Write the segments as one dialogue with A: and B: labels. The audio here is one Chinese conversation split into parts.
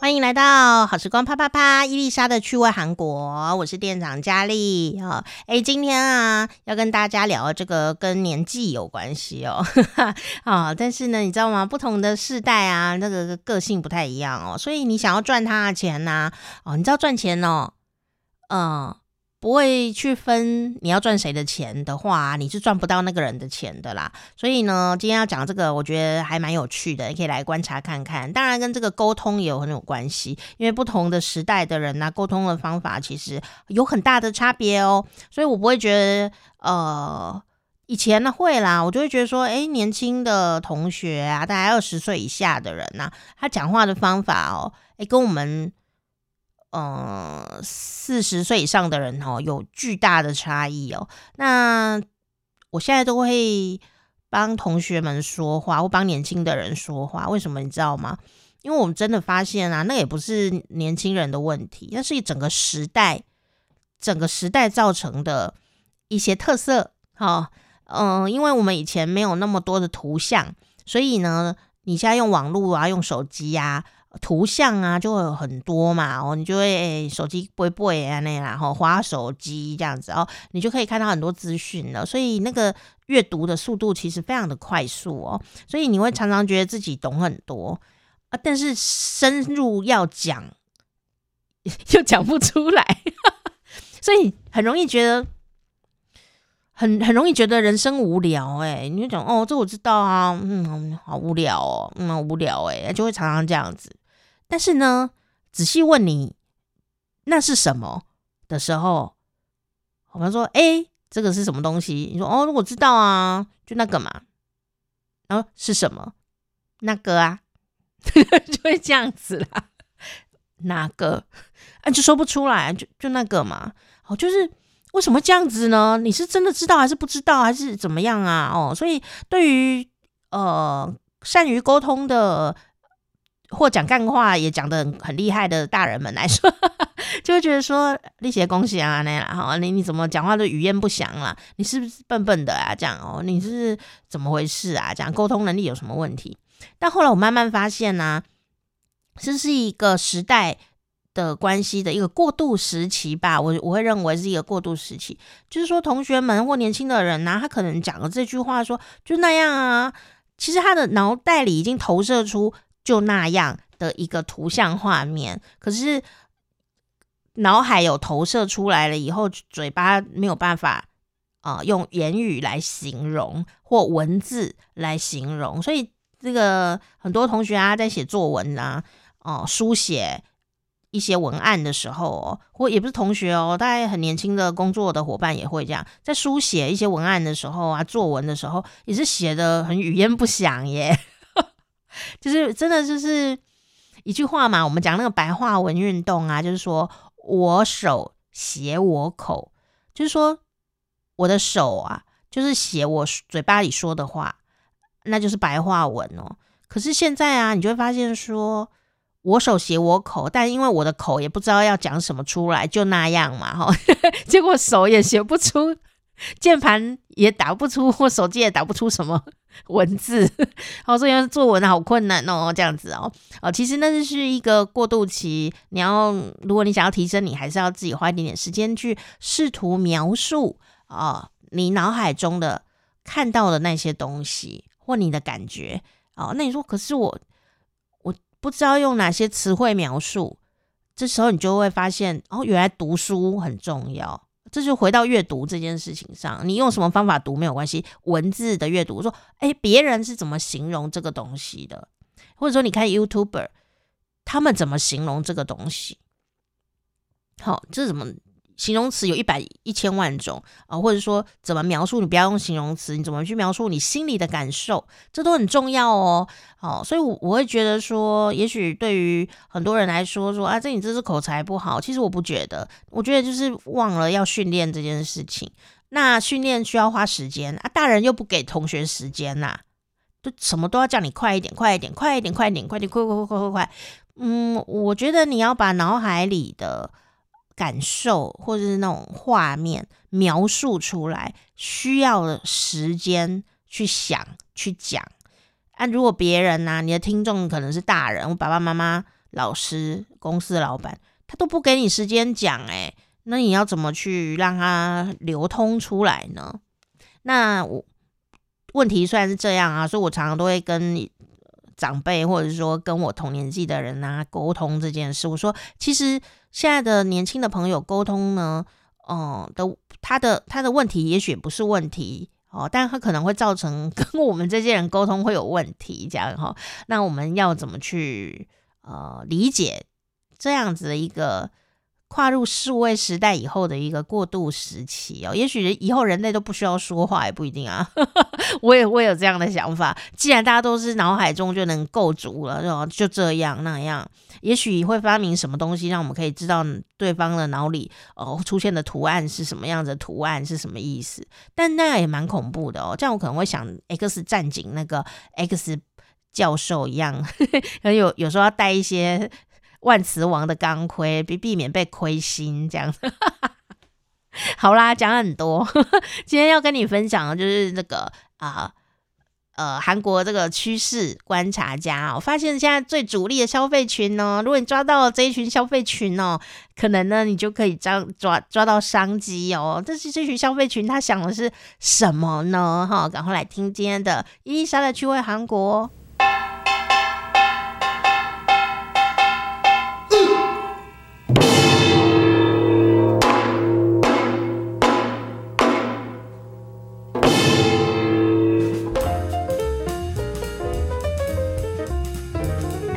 A: 欢迎来到好时光啪啪啪，伊丽莎的趣味韩国，我是店长佳丽啊。哎，今天啊要跟大家聊这个跟年纪有关系哦。啊，但是呢，你知道吗？不同的世代啊，那个个性不太一样哦。所以你想要赚他的钱呐、哦，你知道赚钱哦，嗯。不会去分你要赚谁的钱的话，你是赚不到那个人的钱的啦。所以呢，今天要讲这个，我觉得还蛮有趣的，你可以来观察看看。当然，跟这个沟通也有很有关系，因为不同的时代的人呢、啊，沟通的方法其实有很大的差别哦。所以我不会觉得，呃，以前呢会啦，我就会觉得说，诶，年轻的同学啊，大概二十岁以下的人呐、他讲话的方法哦，诶，跟我们。呃，四十岁以上的人哦，有巨大的差异哦。那我现在都会帮同学们说话，或帮年轻的人说话。为什么你知道吗？因为我们真的发现啊，那也不是年轻人的问题，那是一整个时代，整个时代造成的一些特色。哦，嗯，因为我们以前没有那么多的图像，所以呢，你现在用网络啊，用手机呀。图像啊，就会有很多嘛，哦，你就会、欸、手机不会啊那然后滑手机这样子哦，你就可以看到很多资讯了，所以那个阅读的速度其实非常的快速哦，所以你会常常觉得自己懂很多。啊，但是深入要讲 又讲不出来，所以很容易觉得很很容易觉得人生无聊哎、你就讲哦，这我知道啊，嗯，好无聊哦，嗯，无聊哎、就会常常这样子。但是呢，仔细问你那是什么的时候，我们说：“哎，这个是什么东西？”你说：“哦，我知道啊，就那个嘛。”然后是什么？那个啊，就会这样子啦。哪个？啊，就说不出来，就就那个嘛。哦，就是为什么这样子呢？你是真的知道还是不知道，还是怎么样啊？哦，所以对于呃善于沟通的。或讲干话也讲得很很厉害的大人们来说，就会觉得说你写恭喜啊那样哈，你你怎么讲话都语焉不详啦？你是不是笨笨的啊？这样哦，你是怎么回事啊？这样沟通能力有什么问题？但后来我慢慢发现呢、啊，这是一个时代的关系的一个过渡时期吧。我我会认为是一个过渡时期，就是说同学们或年轻的人呢、啊，他可能讲了这句话说就那样啊，其实他的脑袋里已经投射出。就那样的一个图像画面，可是脑海有投射出来了以后，嘴巴没有办法啊、用言语来形容或文字来形容，所以这个很多同学啊在写作文啊哦、书写一些文案的时候哦，或也不是同学哦，大概很年轻的工作的伙伴也会这样，在书写一些文案的时候啊，作文的时候也是写的很语焉不详耶。就是真的就是一句话嘛，我们讲那个白话文运动啊，就是说我手写我口，就是说我的手啊，就是写我嘴巴里说的话，那就是白话文哦。可是现在啊，你就会发现说我手写我口，但因为我的口也不知道要讲什么出来，就那样嘛，哈，结果手也写不出。键盘也打不出，或手机也打不出什么 文字，好，所以作文好困难哦，这样子哦，哦，其实那就是一个过渡期。你要，如果你想要提升，你还是要自己花一点点时间去试图描述、哦，你脑海中的看到的那些东西或你的感觉哦。那你说，可是我我不知道用哪些词汇描述，这时候你就会发现，哦，原来读书很重要。这就回到阅读这件事情上，你用什么方法读没有关系。文字的阅读，说，哎，别人是怎么形容这个东西的，或者说你看 YouTuber，他们怎么形容这个东西？好，这怎么？形容词有一百一千万种啊，或者说怎么描述？你不要用形容词，你怎么去描述你心里的感受？这都很重要哦。好，所以我我会觉得说，也许对于很多人来说，说啊，这你这是口才不好。其实我不觉得，我觉得就是忘了要训练这件事情。那训练需要花时间啊，大人又不给同学时间呐，就什么都要叫你快一点，快一点，快一点，快一点，快点，快快快快快快。嗯，我觉得你要把脑海里的。感受或者是那种画面描述出来，需要的时间去想去讲，啊，如果别人呢、你的听众可能是大人，我爸爸妈妈、老师、公司老板，他都不给你时间讲，哎，那你要怎么去让它流通出来呢？那我问题虽然是这样啊，所以我常常都会跟长辈或者说跟我同年纪的人啊沟通这件事。我说，其实现在的年轻的朋友沟通呢，哦、嗯，的他的他的问题也许不是问题。哦，但他可能会造成 跟我们这些人沟通会有问题，这样哈、那我们要怎么去呃理解这样子的一个？跨入数位时代以后的一个过渡时期哦，也许以后人类都不需要说话也不一定啊。我也会有这样的想法，既然大家都是脑海中就能构筑了，就这样那样，也许会发明什么东西，让我们可以知道对方的脑里哦出现的图案是什么样的图案是什么意思。但那样也蛮恐怖的哦，这样我可能会想 X 战警那个 X 教授一样，有有时候要带一些。万磁王的钢盔，避避免被亏心这样子。好啦，讲很多。今天要跟你分享的就是这个啊呃韩国这个趋势观察家，我发现现在最主力的消费群呢，如果你抓到了这一群消费群哦，可能呢你就可以抓抓抓到商机哦。这是这群消费群他想的是什么呢？哈，赶快来听今天的伊莎的趣味韩国。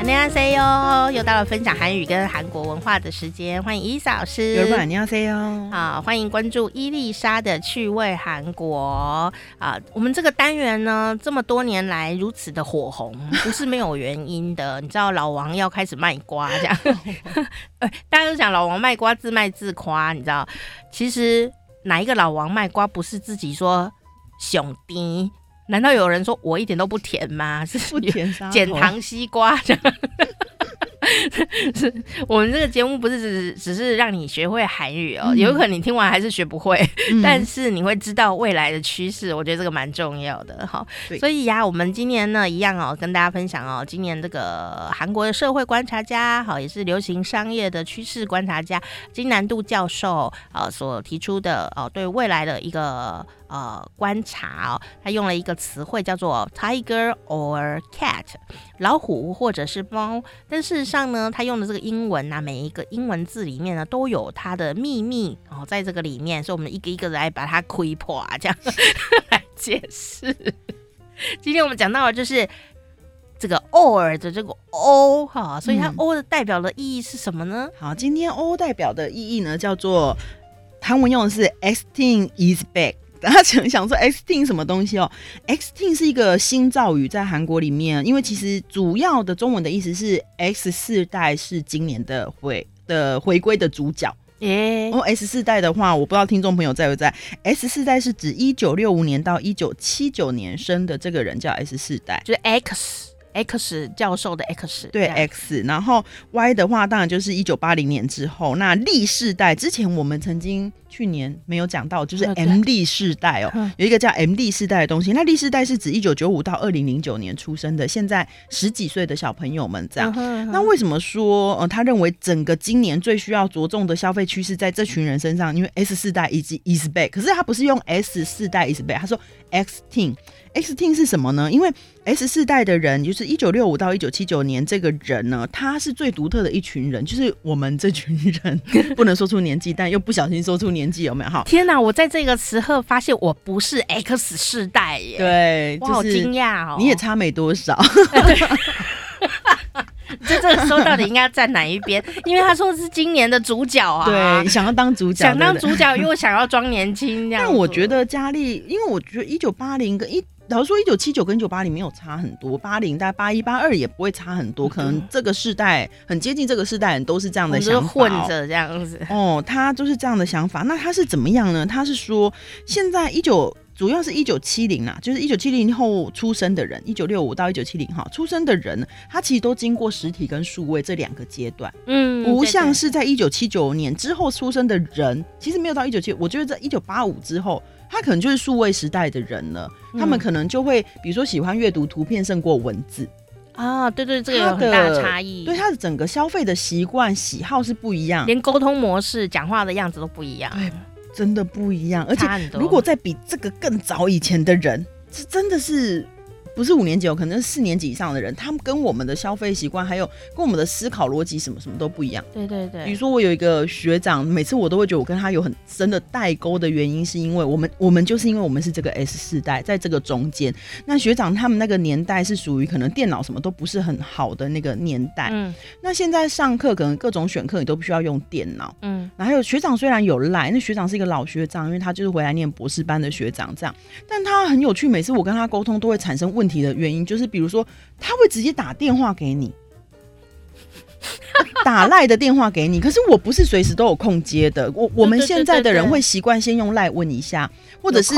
A: 哟，又到了分享韩语跟韩国文化的时间，欢迎伊丽莎老师。
B: 有人你要 say 哟，
A: 好，欢迎关注伊丽莎的趣味韩国啊。我们这个单元呢，这么多年来如此的火红，不是没有原因的。你知道老王要开始卖瓜，这样，大家都讲老王卖瓜自卖自夸，你知道？其实哪一个老王卖瓜不是自己说兄弟？难道有人说我一点都不甜吗？是
B: 不甜，
A: 减糖西瓜这样。是我们这个节目不是只只是让你学会韩语哦，嗯、有可能你听完还是学不会，嗯、但是你会知道未来的趋势，我觉得这个蛮重要的哈。所以呀、啊，我们今年呢一样哦，跟大家分享哦，今年这个韩国的社会观察家，好也是流行商业的趋势观察家金南度教授啊所提出的哦，对未来的一个。呃，观察哦，他用了一个词汇叫做 tiger or cat，老虎或者是猫。但事实上呢，他用的这个英文啊，每一个英文字里面呢，都有它的秘密哦，在这个里面，所以我们一个一个来把它窥破啊，这样 来解释。今天我们讲到的就是这个 or 的这个 o 哈，所以它 o 的代表的意义是什么呢？
B: 好，今天 o 代表的意义呢，叫做韩文用的是 Xting is back。他想想说 Xting 什么东西哦？Xting 是一个新造语，在韩国里面，因为其实主要的中文的意思是 X 世代是今年的回的回归的主角。耶，哦，S 世代的话，我不知道听众朋友在不在。S 世代是指一九六五年到一九七九年生的这个人叫 S 世代，
A: 就是 X。X 教授的 X
B: 对 X，然后 Y 的话当然就是一九八零年之后。那 Z 世代之前我们曾经去年没有讲到，就是 M D 世代哦，嗯、有一个叫 M D 世代的东西。那 D 世代是指一九九五到二零零九年出生的，现在十几岁的小朋友们这样。嗯、那为什么说呃他认为整个今年最需要着重的消费趋势在这群人身上？因为 S 世代以及 is back，可是他不是用 S 世代 is back，他说 Xting。Xting 是什么呢？因为 S 世代的人，就是一九六五到一九七九年这个人呢，他是最独特的一群人，就是我们这群人 不能说出年纪，但又不小心说出年纪，有没有？哈！
A: 天哪！我在这个时候发现我不是 X 世代耶，
B: 对，
A: 我好惊讶哦！
B: 你也差没多少。
A: 这这个时候到底应该要站哪一边？因为他说是今年的主角啊，
B: 对，想要当主角，
A: 想当主角又想要装年轻这样。
B: 但我觉得佳丽，因为我觉得一九八零跟一。老实说，一九七九跟一九八零没有差很多，八零大概八一八二也不会差很多，可能这个世代很接近，这个世代人都是这样的想法，
A: 混着这样子。
B: 哦，他就是这样的想法。那他是怎么样呢？他是说，现在一九主要是一九七零啊，就是一九七零后出生的人，一九六五到一九七零哈出生的人，他其实都经过实体跟数位这两个阶段，嗯，不像是在一九七九年之后出生的人，其实没有到一九七，我觉得在一九八五之后，他可能就是数位时代的人了，嗯、他们可能就会比如说喜欢阅读图片胜过文字。
A: 啊，对对，这个有很大的差异。
B: 对他的整个消费的习惯、喜好是不一样，
A: 连沟通模式、讲话的样子都不一样。
B: 对，真的不一样。而且，如果在比这个更早以前的人，这真的是。不是五年级，有可能是四年级以上的人，他们跟我们的消费习惯，还有跟我们的思考逻辑什么什么都不一样。
A: 对对对。比
B: 如说，我有一个学长，每次我都会觉得我跟他有很深的代沟的原因，是因为我们我们就是因为我们是这个 S 世代，在这个中间。那学长他们那个年代是属于可能电脑什么都不是很好的那个年代。嗯。那现在上课可能各种选课你都不需要用电脑。嗯。然后还有学长虽然有赖，那学长是一个老学长，因为他就是回来念博士班的学长这样，但他很有趣，每次我跟他沟通都会产生问题。问题的原因就是，比如说，他会直接打电话给你，打赖的电话给你。可是我不是随时都有空接的。我我们现在的人会习惯先用赖问一下，或者是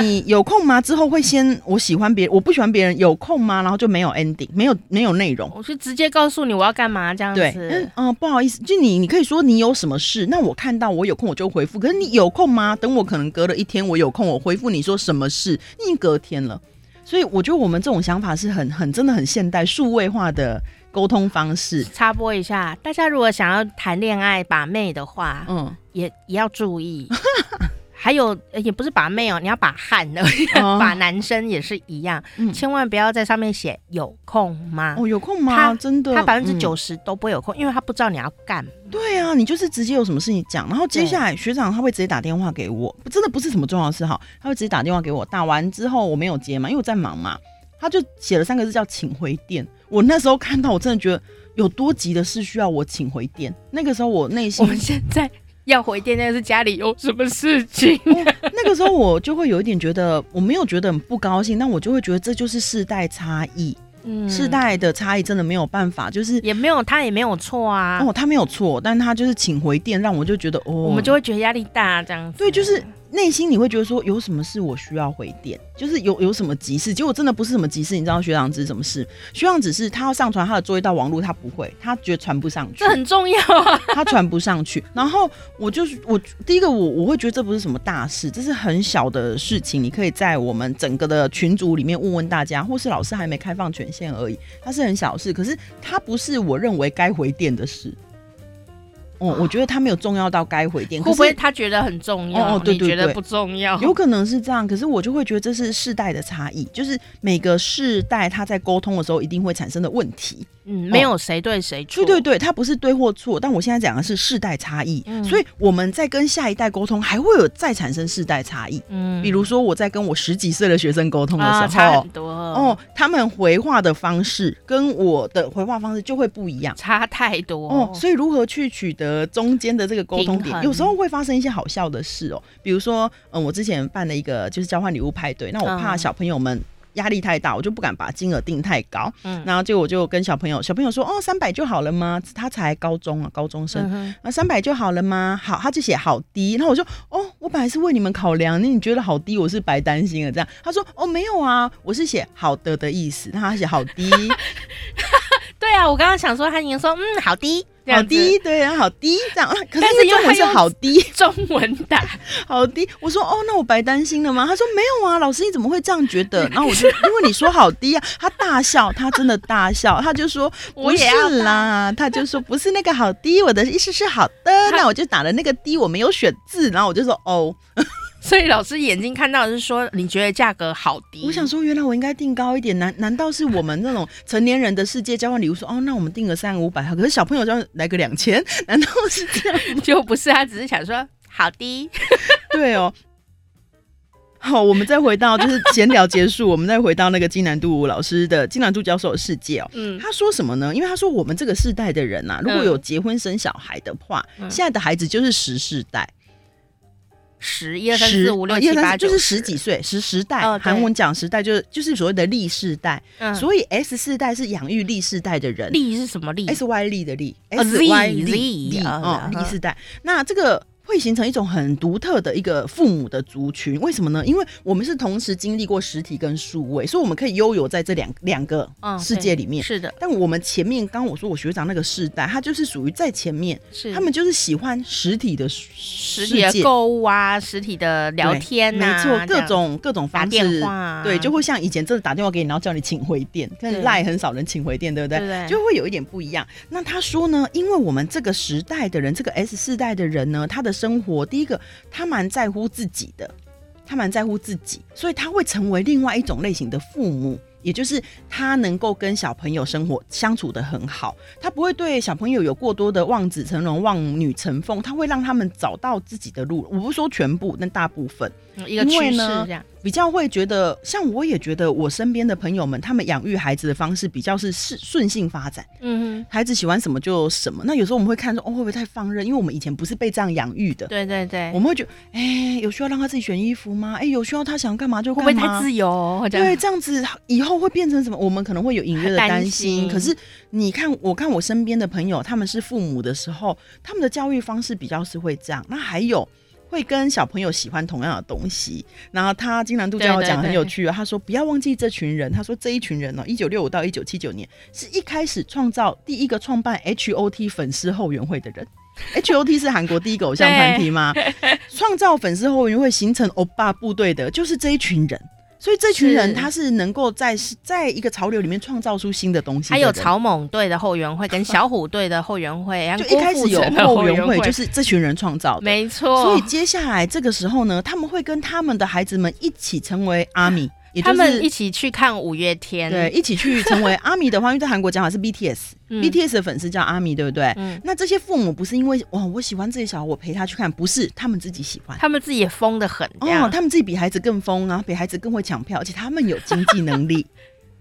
B: 你有空吗？之后会先我喜欢别人，我不喜欢别人，有空吗？然后就没有 ending，没有没有内容。
A: 我是直接告诉你我要干嘛这样子。
B: 对，嗯，不好意思，就你你可以说你有什么事，那我看到我有空我就回复。可是你有空吗？等我可能隔了一天我有空，我回复你说什么事，已经隔天了。所以我觉得我们这种想法是很很真的很现代数位化的沟通方式。
A: 插播一下，大家如果想要谈恋爱把妹的话，嗯，也也要注意。还有也不是把妹哦，你要把汉的，哦、把男生也是一样，嗯、千万不要在上面写有空吗？
B: 哦，有空吗？
A: 他
B: 真的，
A: 他百分之九十都不会有空，嗯、因为他不知道你要干。
B: 对啊，你就是直接有什么事情讲，然后接下来学长他会直接打电话给我，真的不是什么重要的事哈，他会直接打电话给我，打完之后我没有接嘛，因为我在忙嘛，他就写了三个字叫请回电。我那时候看到，我真的觉得有多急的事需要我请回电。那个时候我内心，
A: 我们现在。要回电，但是家里有什么事情？
B: 那个时候我就会有一点觉得，我没有觉得很不高兴，但我就会觉得这就是世代差异。嗯，世代的差异真的没有办法，就是
A: 也没有他也没有错啊。
B: 哦，他没有错，但他就是请回电，让我就觉得哦，
A: 我们就会觉得压力大这样子。
B: 对，就是。内心你会觉得说有什么事我需要回电，就是有有什么急事，结果真的不是什么急事。你知道学长只是什么事？学长只是他要上传他的作业到网络，他不会，他觉得传不上去。
A: 这很重要啊，
B: 他传不上去。然后我就是我第一个我我会觉得这不是什么大事，这是很小的事情。你可以在我们整个的群组里面问问大家，或是老师还没开放权限而已。它是很小事，可是它不是我认为该回电的事。哦，我觉得他没有重要到该回电，
A: 会不会他觉得很重要？哦，对对对，觉得不重要，
B: 有可能是这样。可是我就会觉得这是世代的差异，就是每个世代他在沟通的时候一定会产生的问题。
A: 嗯，没有谁对谁错。
B: 对对对，他不是对或错，但我现在讲的是世代差异。嗯，所以我们在跟下一代沟通，还会有再产生世代差异。嗯，比如说我在跟我十几岁的学生沟通的时候，啊，
A: 差很多
B: 哦，他们回话的方式跟我的回话方式就会不一样，
A: 差太多
B: 哦。所以如何去取得中间的这个沟通点，有时候会发生一些好笑的事哦。比如说，嗯，我之前办了一个就是交换礼物派对，那我怕小朋友们。压力太大，我就不敢把金额定太高。嗯，然后就我就跟小朋友，小朋友说：“哦，三百就好了吗？”他才高中啊，高中生。那三百就好了吗？好，他就写好低。然后我说：“哦，我本来是为你们考量，那你觉得好低，我是白担心了。”这样，他说：“哦，没有啊，我是写好的的意思。”那他写好低。
A: 对啊，我刚刚想说，他已经说：“嗯，好低。”
B: 好低，对啊，好低这样。可是中文是好低，
A: 中文打
B: 好低。我说哦，那我白担心了吗？他说没有啊，老师你怎么会这样觉得？然后我就因为你说好低啊，他大笑，他真的大笑，他就说不是啦，他就说不是那个好低，我的意思是好的。那我就打了那个低，我没有选字，然后我就说哦。
A: 所以老师眼睛看到的是说，你觉得价格好低？
B: 我想说，原来我应该定高一点。难难道是我们那种成年人的世界交换礼物说，哦，那我们定个三五百哈？可是小朋友就要来个两千，难道是这样？
A: 就不是，他只是想说好低。
B: 对哦。好，我们再回到就是闲聊结束，我们再回到那个金南度老师的金南度教授的世界哦。嗯，他说什么呢？因为他说我们这个世代的人啊，如果有结婚生小孩的话，嗯、现在的孩子就是十世代。
A: 十一二三四五六七八
B: 就是十几岁，十时代，韩文讲时代就是就是所谓的历世代，所以 S 世代是养育历世代的人。
A: 历是什么历？S
B: Y 历的历，S Y 历历啊，历世代。那这个会形成一种很独特的一个父母的族群。为什么呢？因为我们是同时经历过实体跟数位，所以我们可以悠游在这两两个世界里面。
A: 是的。
B: 但我们前面刚刚我说我学长那个世代，他就是属于在前面，是他们就是喜欢实体的
A: 实体的购物啊，实体的聊天呐、啊，
B: 没错，各种各种方式，
A: 打电话、啊，
B: 对，就会像以前真的打电话给你，然后叫你请回电，跟赖很少人请回电，对不对？对，对，就会有一点不一样。那他说呢，因为我们这个时代的人，这个 S 世代的人呢，他的生活第一个，他蛮在乎自己的，他蛮在乎自己，所以他会成为另外一种类型的父母。也就是他能够跟小朋友生活相处的很好，他不会对小朋友有过多的望子成龙、望女成凤，他会让他们找到自己的路。我不是说全部，但大部分，
A: 一个趋势这样。
B: 比较会觉得，像我也觉得，我身边的朋友们，他们养育孩子的方式比较是顺顺性发展。嗯哼，孩子喜欢什么就什么。那有时候我们会看说，哦，会不会太放任？因为我们以前不是被这样养育的。
A: 对对对，
B: 我们会觉得，哎、欸，有需要让他自己选衣服吗？哎、欸，有需要他想干嘛就干嘛？
A: 会不会太自由？
B: 对，这样子以后会变成什么？我们可能会有隐约的担心，心。可是你看，我看我身边的朋友，他们是父母的时候，他们的教育方式比较是会这样。那还有。会跟小朋友喜欢同样的东西，然后他金南度教我讲很有趣啊，他说不要忘记这群人，他说这一群人呢、喔，一九六五到一九七九年是一开始创造第一个创办 H O T 粉丝后援会的人，H O T 是韩国第一个偶像团体吗？创造粉丝后援会形成欧巴部队的就是这一群人。所以这群人他是能够在在一个潮流里面创造出新的东西的。
A: 还有草蜢队的后援会跟小虎队的后援会，
B: 就一开始有后援会，就是这群人创造的。
A: 没错。
B: 所以接下来这个时候呢，他们会跟他们的孩子们一起成为阿米。也
A: 就是、他们一起去看五月天，
B: 对，一起去成为 阿米的话，因为在韩国讲法是 BTS，BTS、嗯、BTS 的粉丝叫阿米，对不对？嗯。那这些父母不是因为哇，我喜欢这些小孩，我陪他去看，不是他们自己喜欢，
A: 他们自己也疯的很
B: 哦，他们自己比孩子更疯啊，比孩子更会抢票，而且他们有经济能力。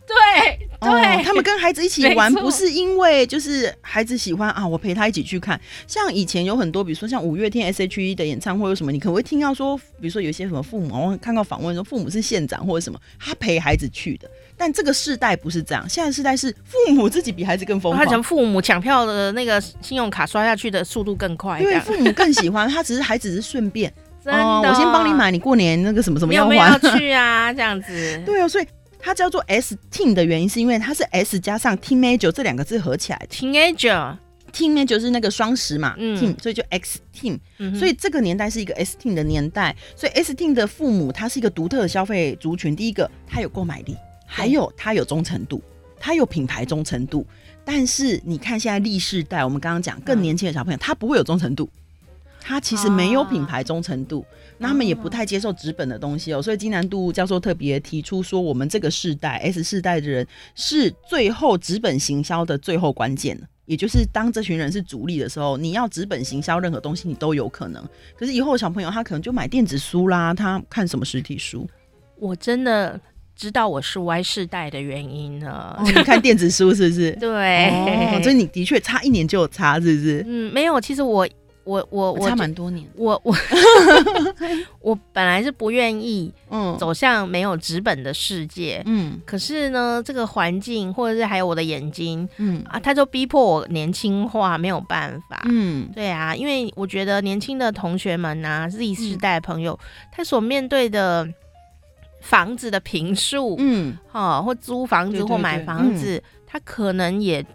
A: 对对、哦，
B: 他们跟孩子一起玩，不是因为就是孩子喜欢啊，我陪他一起去看。像以前有很多，比如说像五月天 S.H.E 的演唱会，有什么你可能会听到说，比如说有些什么父母，我看到访问说父母是县长或者什么，他陪孩子去的。但这个世代不是这样，现在世代是父母自己比孩子更疯狂，
A: 他讲父母抢票的那个信用卡刷下去的速度更快，
B: 因为父母更喜欢他，只是孩子是顺便 哦，我先帮你买，你过年那个什么什么要还
A: 要去啊，这样子。
B: 对啊，所以。它叫做 S Teen 的原因是因为它是 S 加上 Teenager 这两个字合起来的。Teenager，Teenager 是那个双十嘛，嗯所以就 X Teen，嗯。所以这个年代是一个 S Teen 的年代。所以 S Teen 的父母他是一个独特的消费族群。第一个，他有购买力，还有他有忠诚度，他有品牌忠诚度。但是你看现在历世代，我们刚刚讲更年轻的小朋友，他不会有忠诚度。他其实没有品牌忠诚度，那他们也不太接受纸本的东西哦。所以金南度教授特别提出说，我们这个世代 S 世代的人是最后纸本行销的最后关键，也就是当这群人是主力的时候，你要纸本行销任何东西你都有可能。可是以后小朋友他可能就买电子书啦，他看什么实体书？
A: 我真的知道我是 Y 世代的原因了。
B: 哦，你看电子书是不是？
A: 对，
B: 哦，所以你的确差一年就有差，是不是？
A: 嗯，没有，其实我。我我我
B: 差蛮多年，
A: 我我 我本来是不愿意嗯。走向没有纸本的世界嗯，可是呢这个环境或者是还有我的眼睛嗯。啊，他就逼迫我年轻化，没有办法嗯，对啊，因为我觉得年轻的同学们呐、啊，Z 世代朋友、嗯，他所面对的房子的平数嗯，哦或租房子或买房子、嗯，他可能也。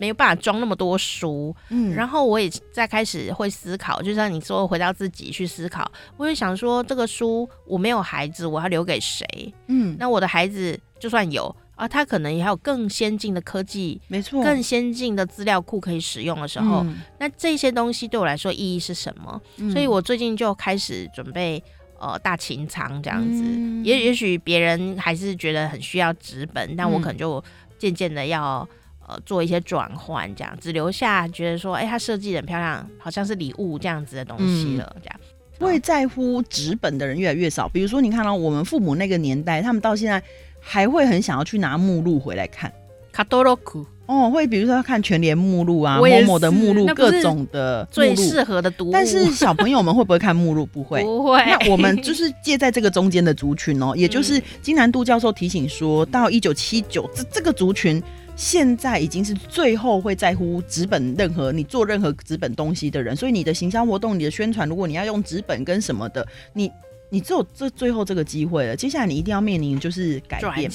A: 没有办法装那么多书，嗯，然后我也在开始会思考，就像你说回到自己去思考，我就想说这个书我没有孩子，我要留给谁？嗯，那我的孩子就算有啊，他可能也还有更先进的科技，没错，更先进的资料库可以使用的时候，嗯，那这些东西对我来说意义是什么？嗯，所以我最近就开始准备呃大清仓这样子，嗯，也也许别人还是觉得很需要纸本，但我可能就渐渐的要。呃，做一些转换，这样只留下觉得说，哎、欸，它设计很漂亮，好像是礼物这样子的东西了，嗯、这样。
B: 会在乎纸本的人越来越少。比如说，你看到我们父母那个年代，他们到现在还会很想要去拿目录回来看。
A: 卡多洛库
B: 哦，会比如说要看全联目录啊，某某的目录，各种的
A: 最适合的读物。
B: 但是小朋友们会不会看目录？不会，
A: 不会。
B: 那我们就是介在这个中间的族群哦，也就是金南度教授提醒说，到一九七九这这个族群。现在已经是最后会在乎纸本任何你做任何纸本东西的人，所以你的行销活动、你的宣传，如果你要用纸本跟什么的，你你只有这最后这个机会了。接下来你一定要面临就是改变。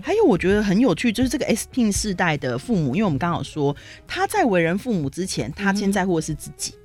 B: 还有我觉得很有趣，就是这个 S Teen 世代的父母，因为我们刚好说他在为人父母之前，他先在乎的是自己。嗯、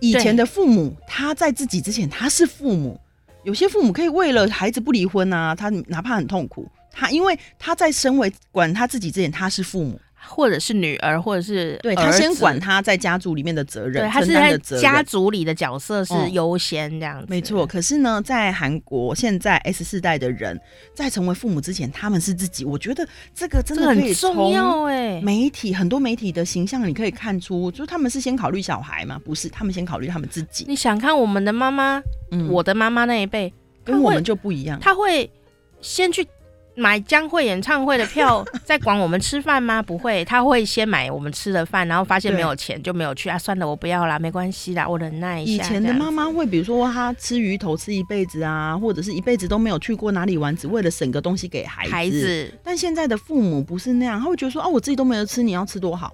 B: 以前的父母他在自己之前他是父母，有些父母可以为了孩子不离婚啊，他哪怕很痛苦。他因为他在身为管他自己之前，他是父母，
A: 或者是女儿，或者是
B: 对他先管他在家族里面的责任，
A: 对，他是在家族里的角色是优先这样子。
B: 没错，可是呢，在韩国现在 S 世代的人在成为父母之前，他们是自己。我觉得这个真的很重要哎。媒体很多媒体的形象，你可以看出，就是他们是先考虑小孩吗？不是，他们先考虑他们自己。
A: 你想看我们的妈妈，嗯，我的妈妈那一辈
B: 跟我们就不一样，
A: 他会先去。买江蕙演唱会的票，在管我们吃饭吗？不会，他会先买我们吃的饭，然后发现没有钱就没有去啊。算了，我不要啦，没关系啦，我忍耐一
B: 下。以前的妈妈会，比如说她吃鱼头吃一辈子啊，或者是一辈子都没有去过哪里玩，只为了省个东西给孩子。孩子，但现在的父母不是那样，他会觉得说啊，我自己都没有吃，你要吃多好。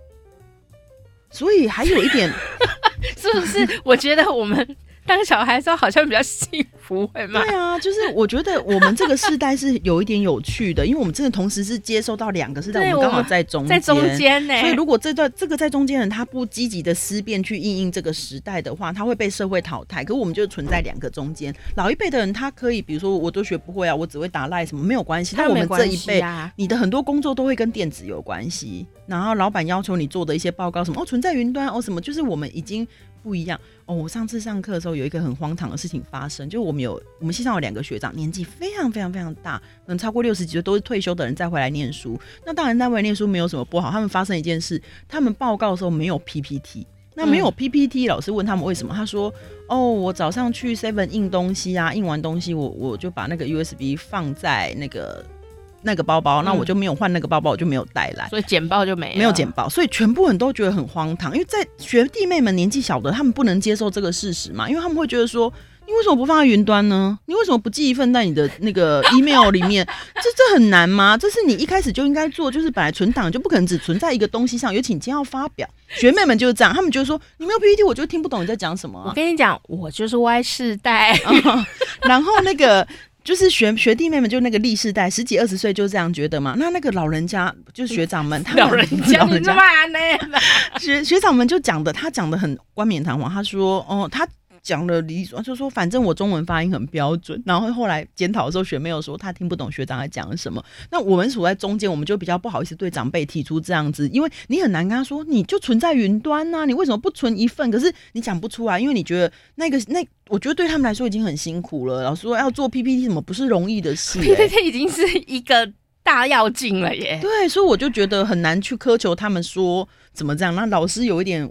B: 所以还有一点，
A: 是不是？我觉得我们。当小孩时候好像比较幸福，会吗？
B: 对啊，就是我觉得我们这个世代是有一点有趣的，因为我们真的同时是接收到两个世代，我们刚好在中间，
A: 在中间呢。
B: 所以如果这段这个在中间人他不积极的思辨去应应这个时代的话，他会被社会淘汰。可是我们就存在两个中间，老一辈的人他可以，比如说我都学不会啊，我只会打赖什么没有关系。但我们这一辈，你的很多工作都会跟电子有关系，然后老板要求你做的一些报告什么哦，存在云端哦什么，就是我们已经。不一样哦！我上次上课的时候有一个很荒唐的事情发生，就我们有我们系上有两个学长，年纪非常非常非常大，可能超过六十几岁，都是退休的人再回来念书。那当然，在回来念书没有什么不好。他们发生一件事，他们报告的时候没有 PPT，那没有 PPT，老师问他们为什么，他说：“哦，我早上去 Seven 印东西啊，印完东西我我就把那个 USB 放在那个。”那个包包，那我就没有换那个包包，我就没有带来，
A: 所以简报就没
B: 没有简报，所以全部人都觉得很荒唐，因为在学弟妹们年纪小的，他们不能接受这个事实嘛，因为他们会觉得说，你为什么不放在云端呢？你为什么不寄一份在你的那个 email 里面？这这很难吗？这是你一开始就应该做，就是本来存档就不可能只存在一个东西上，尤其你今天要发表，学妹们就是这样，他们觉得说你没有 PPT，我就听不懂你在讲什么啊。
A: 我跟你讲，我就是 Y 世代，
B: 然后那个。就是学学弟妹们，就那个历世代，十几二十岁就这样觉得嘛。那那个老人家，就是学长们，他们
A: 老人家，老人家
B: 学学长们就讲的，他讲的很冠冕堂皇。他说：“哦，他。”讲了理所，就说反正我中文发音很标准。然后后来检讨的时候，学妹又说她听不懂学长在讲什么。那我们处在中间，我们就比较不好意思对长辈提出这样子，因为你很难跟他说，你就存在云端呐，你为什么不存一份？可是你讲不出来，因为你觉得那个那，我觉得对他们来说已经很辛苦了。老师说要做 PPT 什么不是容易的事，欸
A: ，PPT 已经是一个大要紧了耶。
B: 对，所以我就觉得很难去苛求他们说怎么这样。那老师有一点。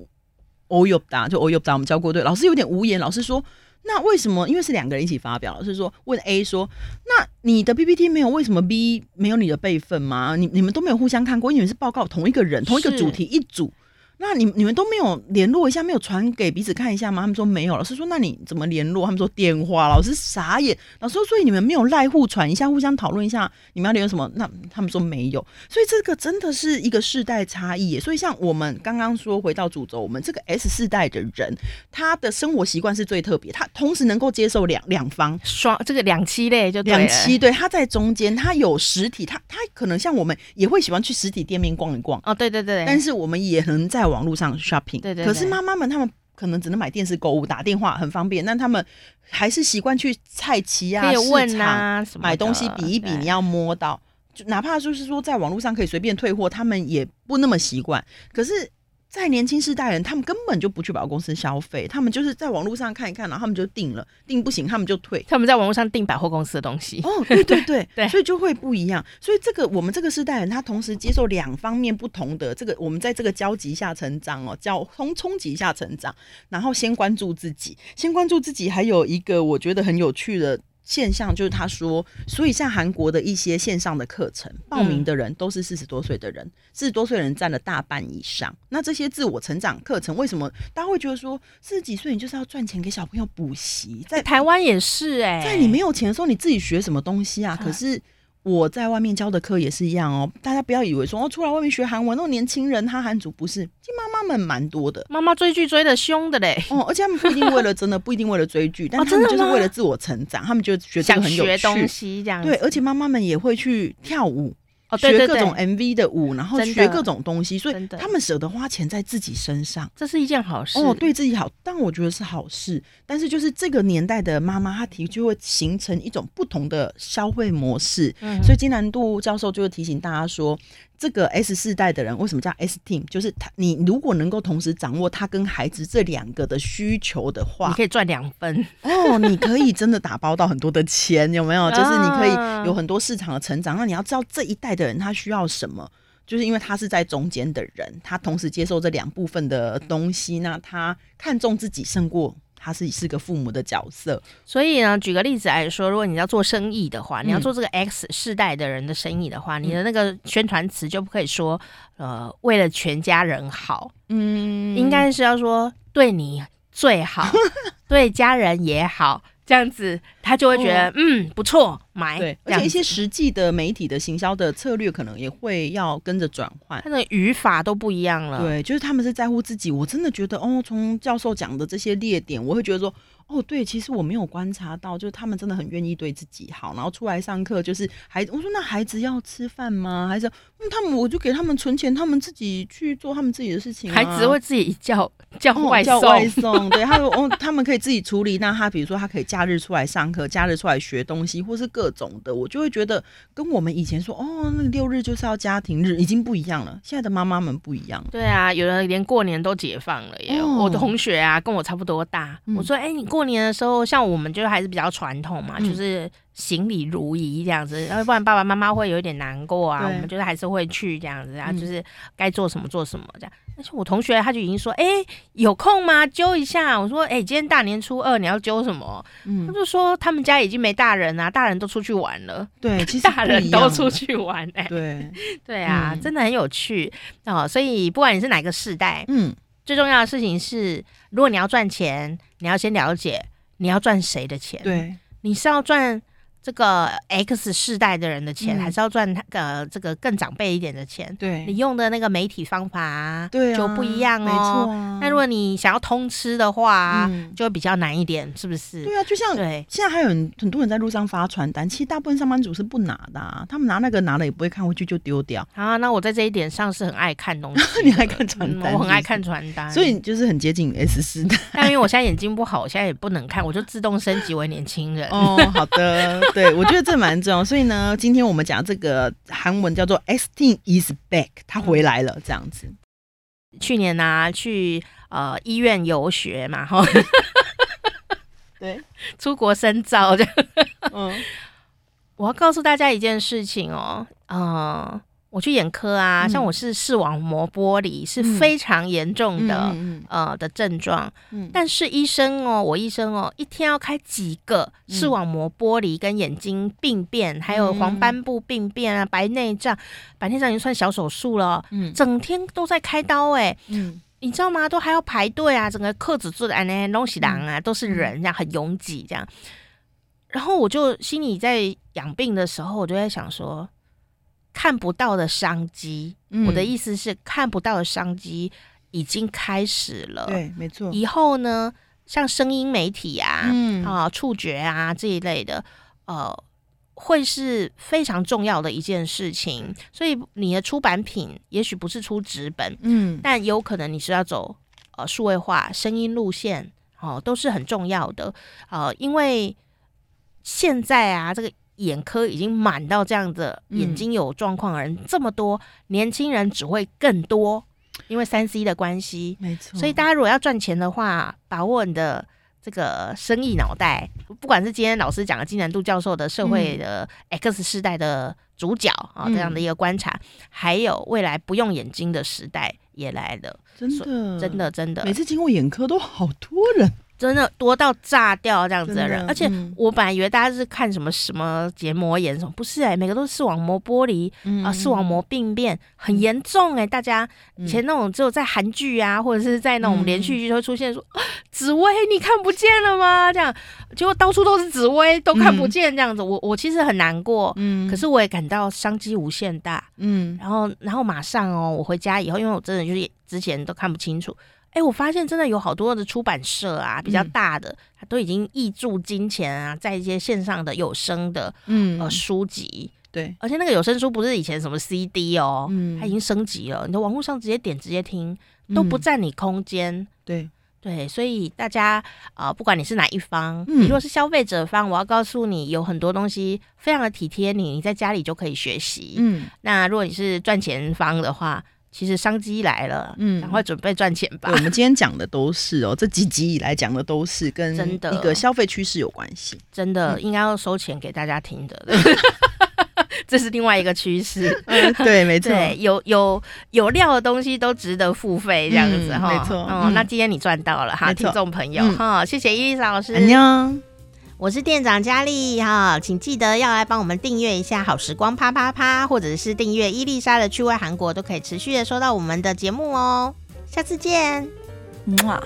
B: 哦哟哒，就哦哟哒，我们教过对，老师有点无言。老师说：“那为什么？因为是两个人一起发表。”老师说：“问 A 说，那你的 PPT 没有，为什么 B 没有你的备份吗？你你们都没有互相看过，因为是报告同一个人，同一个主题一组。”那你你们都没有联络一下，没有传给彼此看一下吗？他们说没有。老师说，那你怎么联络？他们说电话。老师傻眼。老师说，所以你们没有赖互传一下，互相讨论一下你们要联络什么？那他们说没有。所以这个真的是一个世代差异。所以像我们刚刚说回到主轴，我们这个 S 世代的人，他的生活习惯是最特别，他同时能够接受两两方
A: 双这个两栖类就
B: 两栖，对，他在中间，他有实体，他他可能像我们也会喜欢去实体店面逛一逛。
A: 哦，对对对。
B: 但是我们也能在。在网络上 shopping，
A: 对对对，
B: 可是妈妈们他们可能只能买电视购物，打电话很方便，但他们还是习惯去菜齐啊、市场啊买东西，比一比你要摸到，就哪怕就是说在网络上可以随便退货，他们也不那么习惯。可是。在年轻世代人，他们根本就不去百货公司消费，他们就是在网络上看一看，然后他们就订了，订不行他们就退。
A: 他们在网络上订百货公司的东西。
B: 哦，对对对 对，所以就会不一样。所以这个我们这个世代人，他同时接受两方面不同的这个，我们在这个交集下成长哦，交冲冲击下成长，然后先关注自己，先关注自己，还有一个我觉得很有趣的。现象就是他说，所以像韩国的一些线上的课程，报名的人都是四十多岁的人，四十多岁的人占了大半以上。那这些自我成长课程，为什么大家会觉得说四十几岁你就是要赚钱给小朋友补习？在
A: 台湾也是哎、欸，
B: 在你没有钱的时候，你自己学什么东西啊？可是我在外面教的课也是一样哦，大家不要以为说哦，出来外面学韩文，那种年轻人他韩族不是，其实妈妈们蛮多的，
A: 妈妈追剧追的凶的嘞，
B: 哦，而且他们不一定为了真的不一定为了追剧，但他们就是为了自我成长，他们就觉得这个很有趣，
A: 想学东西这样，
B: 对，而且妈妈们也会去跳舞。哦、对对对，学各种 MV 的舞，然后学各种东西，所以他们舍得花钱在自己身上，
A: 这是一件好事
B: 哦，对自己好，但我觉得是好事。但是就是这个年代的妈妈，她提就会形成一种不同的消费模式，嗯、所以金南度教授就会提醒大家说。这个 S 世代的人为什么叫 S Team？就是他，你如果能够同时掌握他跟孩子这两个的需求的话，
A: 你可以赚两分
B: 哦。你可以真的打包到很多的钱，有没有？就是你可以有很多市场的成长。那你要知道这一代的人他需要什么，就是因为他是在中间的人，他同时接受这两部分的东西，那他看重自己胜过。他是是个父母的角色，
A: 所以呢，举个例子来说，如果你要做生意的话，你要做这个 X 世代的人的生意的话，你的那个宣传词就不可以说，呃，为了全家人好，嗯，应该是要说对你最好，对家人也好。这样子，他就会觉得、哦、嗯不错，买。
B: 对，而且一些实际的媒体的行销的策略，可能也会要跟着转换。
A: 他的语法都不一样了。
B: 对，就是他们是在乎自己。我真的觉得，哦，从教授讲的这些列点，我会觉得说。哦，对，其实我没有观察到，就是他们真的很愿意对自己好，然后出来上课就是孩子，我说那孩子要吃饭吗？还是嗯，他们我就给他们存钱，他们自己去做他们自己的事情，啊。
A: 孩子会自己叫叫外送，
B: 哦，叫外送，对，他说哦，他们可以自己处理。那他比如说他可以假日出来上课，假日出来学东西，或是各种的，我就会觉得跟我们以前说哦，那个六日就是要家庭日，已经不一样了。现在的妈妈们不一样。
A: 对啊，有人连过年都解放了耶。哦，我的同学啊，跟我差不多大，嗯，我说哎，你过年的时候，像我们就还是比较传统嘛，嗯、就是行礼如仪这样子，要不然爸爸妈妈会有点难过啊。我们就是还是会去这样子，然后就是该做什么做什么这样。但是我同学他就已经说，哎、欸，有空吗？揪一下。我说，哎、欸，今天大年初二你要揪什么？嗯，他就说他们家已经没大人啊，大人都出去玩了。
B: 对，其 实
A: 大人都出去玩哎、欸。
B: 对，
A: 对啊，嗯、真的很有趣哦。所以不管你是哪个世代，嗯，最重要的事情是，如果你要赚钱，你要先了解。你要赚谁的钱？对，你是要赚这个 X 世代的人的钱，嗯、还是要赚他呃这个更长辈一点的钱？对，你用的那个媒体方法对、啊、就不一样哦。没错、啊，那如果你想要通吃的话，嗯、就会比较难一点，是不是？
B: 对啊，就像对，现在还有很多人在路上发传单，其实大部分上班族是不拿的、啊，他们拿那个拿了也不会看回去就丢掉。
A: 啊，那我在这一点上是很爱看东西，
B: 你爱看传单、嗯，
A: 我很爱看传单，
B: 所以就是很接近 S 世代。
A: 但因为我现在眼睛不好，我现在也不能看，我就自动升级为年轻人。
B: 哦，好的，对我觉得这蛮重要。所以呢，今天我们讲这个韩文叫做 S Team is back，他回来了，这样子。
A: 去年呢、啊，去呃医院游学嘛，哈，对，出国深造这样。嗯，我要告诉大家一件事情哦，嗯、呃。我去眼科啊，像我是视网膜剥离，是非常严重的，嗯、呃的症状。嗯、但是医生哦，我医生哦，一天要开几个视网膜剥离跟眼睛病变，嗯、还有黄斑部病变啊，嗯、白内障，白内障已经算小手术了。嗯，整天都在开刀哎、欸。嗯，你知道吗？都还要排队啊，整个客子做的那些东西郎啊，都是人这样很拥挤这样。然后我就心里在养病的时候，我就在想说。看不到的商机，嗯、我的意思是看不到的商机已经开始了。
B: 对，没错。
A: 以后呢，像声音媒体啊、嗯、啊、触觉啊这一类的，呃，会是非常重要的一件事情。所以你的出版品也许不是出纸本，嗯，但有可能你是要走呃数位化、声音路线，哦、呃，都是很重要的。呃，因为现在啊，这个。眼科已经满到这样的，眼睛有状况的人这么多，嗯、年轻人只会更多，因为三 C 的关系，没错。所以大家如果要赚钱的话，把握你的这个生意脑袋，不管是今天老师讲的金南度教授的社会的 X 世代的主角啊、嗯、这样的一个观察，还有未来不用眼睛的时代也来了，
B: 真的，
A: 真的，真的，
B: 每次经过眼科都好多人。
A: 真的多到炸掉这样子的人，
B: 的
A: 而且我本来以为大家是看什么什么结膜炎什么，不是哎、欸，每个都是视网膜剥离啊，视网膜病变很严重哎、欸，大家以前那种只有在韩剧啊，或者是在那种连续剧就会出现说、嗯、紫薇你看不见了吗？这样。结果到处都是紫薇都看不见这样子，我我其实很难过，嗯，可是我也感到商机无限大，嗯，然后然后马上哦，我回家以后，因为我真的就是之前都看不清楚。哎、欸，我发现真的有好多的出版社啊，比较大的，它、嗯、都已经挹注金钱啊，在一些线上的有声的嗯。呃书籍，
B: 对，
A: 而且那个有声书不是以前什么 CD 哦，嗯，它已经升级了，你的网络上直接点直接听，都不占你空间、嗯，
B: 对。
A: 对，所以大家啊、呃，不管你是哪一方，嗯、你如果是消费者方，我要告诉你，有很多东西非常的体贴你，你在家里就可以学习，嗯，那如果你是赚钱方的话。其实商机来了，嗯，赶快准备赚钱吧。
B: 我们今天讲的都是哦，这几集以来讲的都是跟一个消费趋势有关系，
A: 真的、嗯、应该要收钱给大家听的，这是另外一个趋势。
B: 嗯、对，没错，对
A: 有有有料的东西都值得付费，这样子哈、嗯，
B: 没错。
A: 嗯，那今天你赚到了哈，听众朋友哈、嗯，谢谢伊丽莎老师，
B: 安妞。
A: 我是店长佳丽哈，请记得要来帮我们订阅一下好时光啪啪啪，或者是订阅伊丽莎的趣味韩国，都可以持续的收到我们的节目哦。下次见，
B: 么。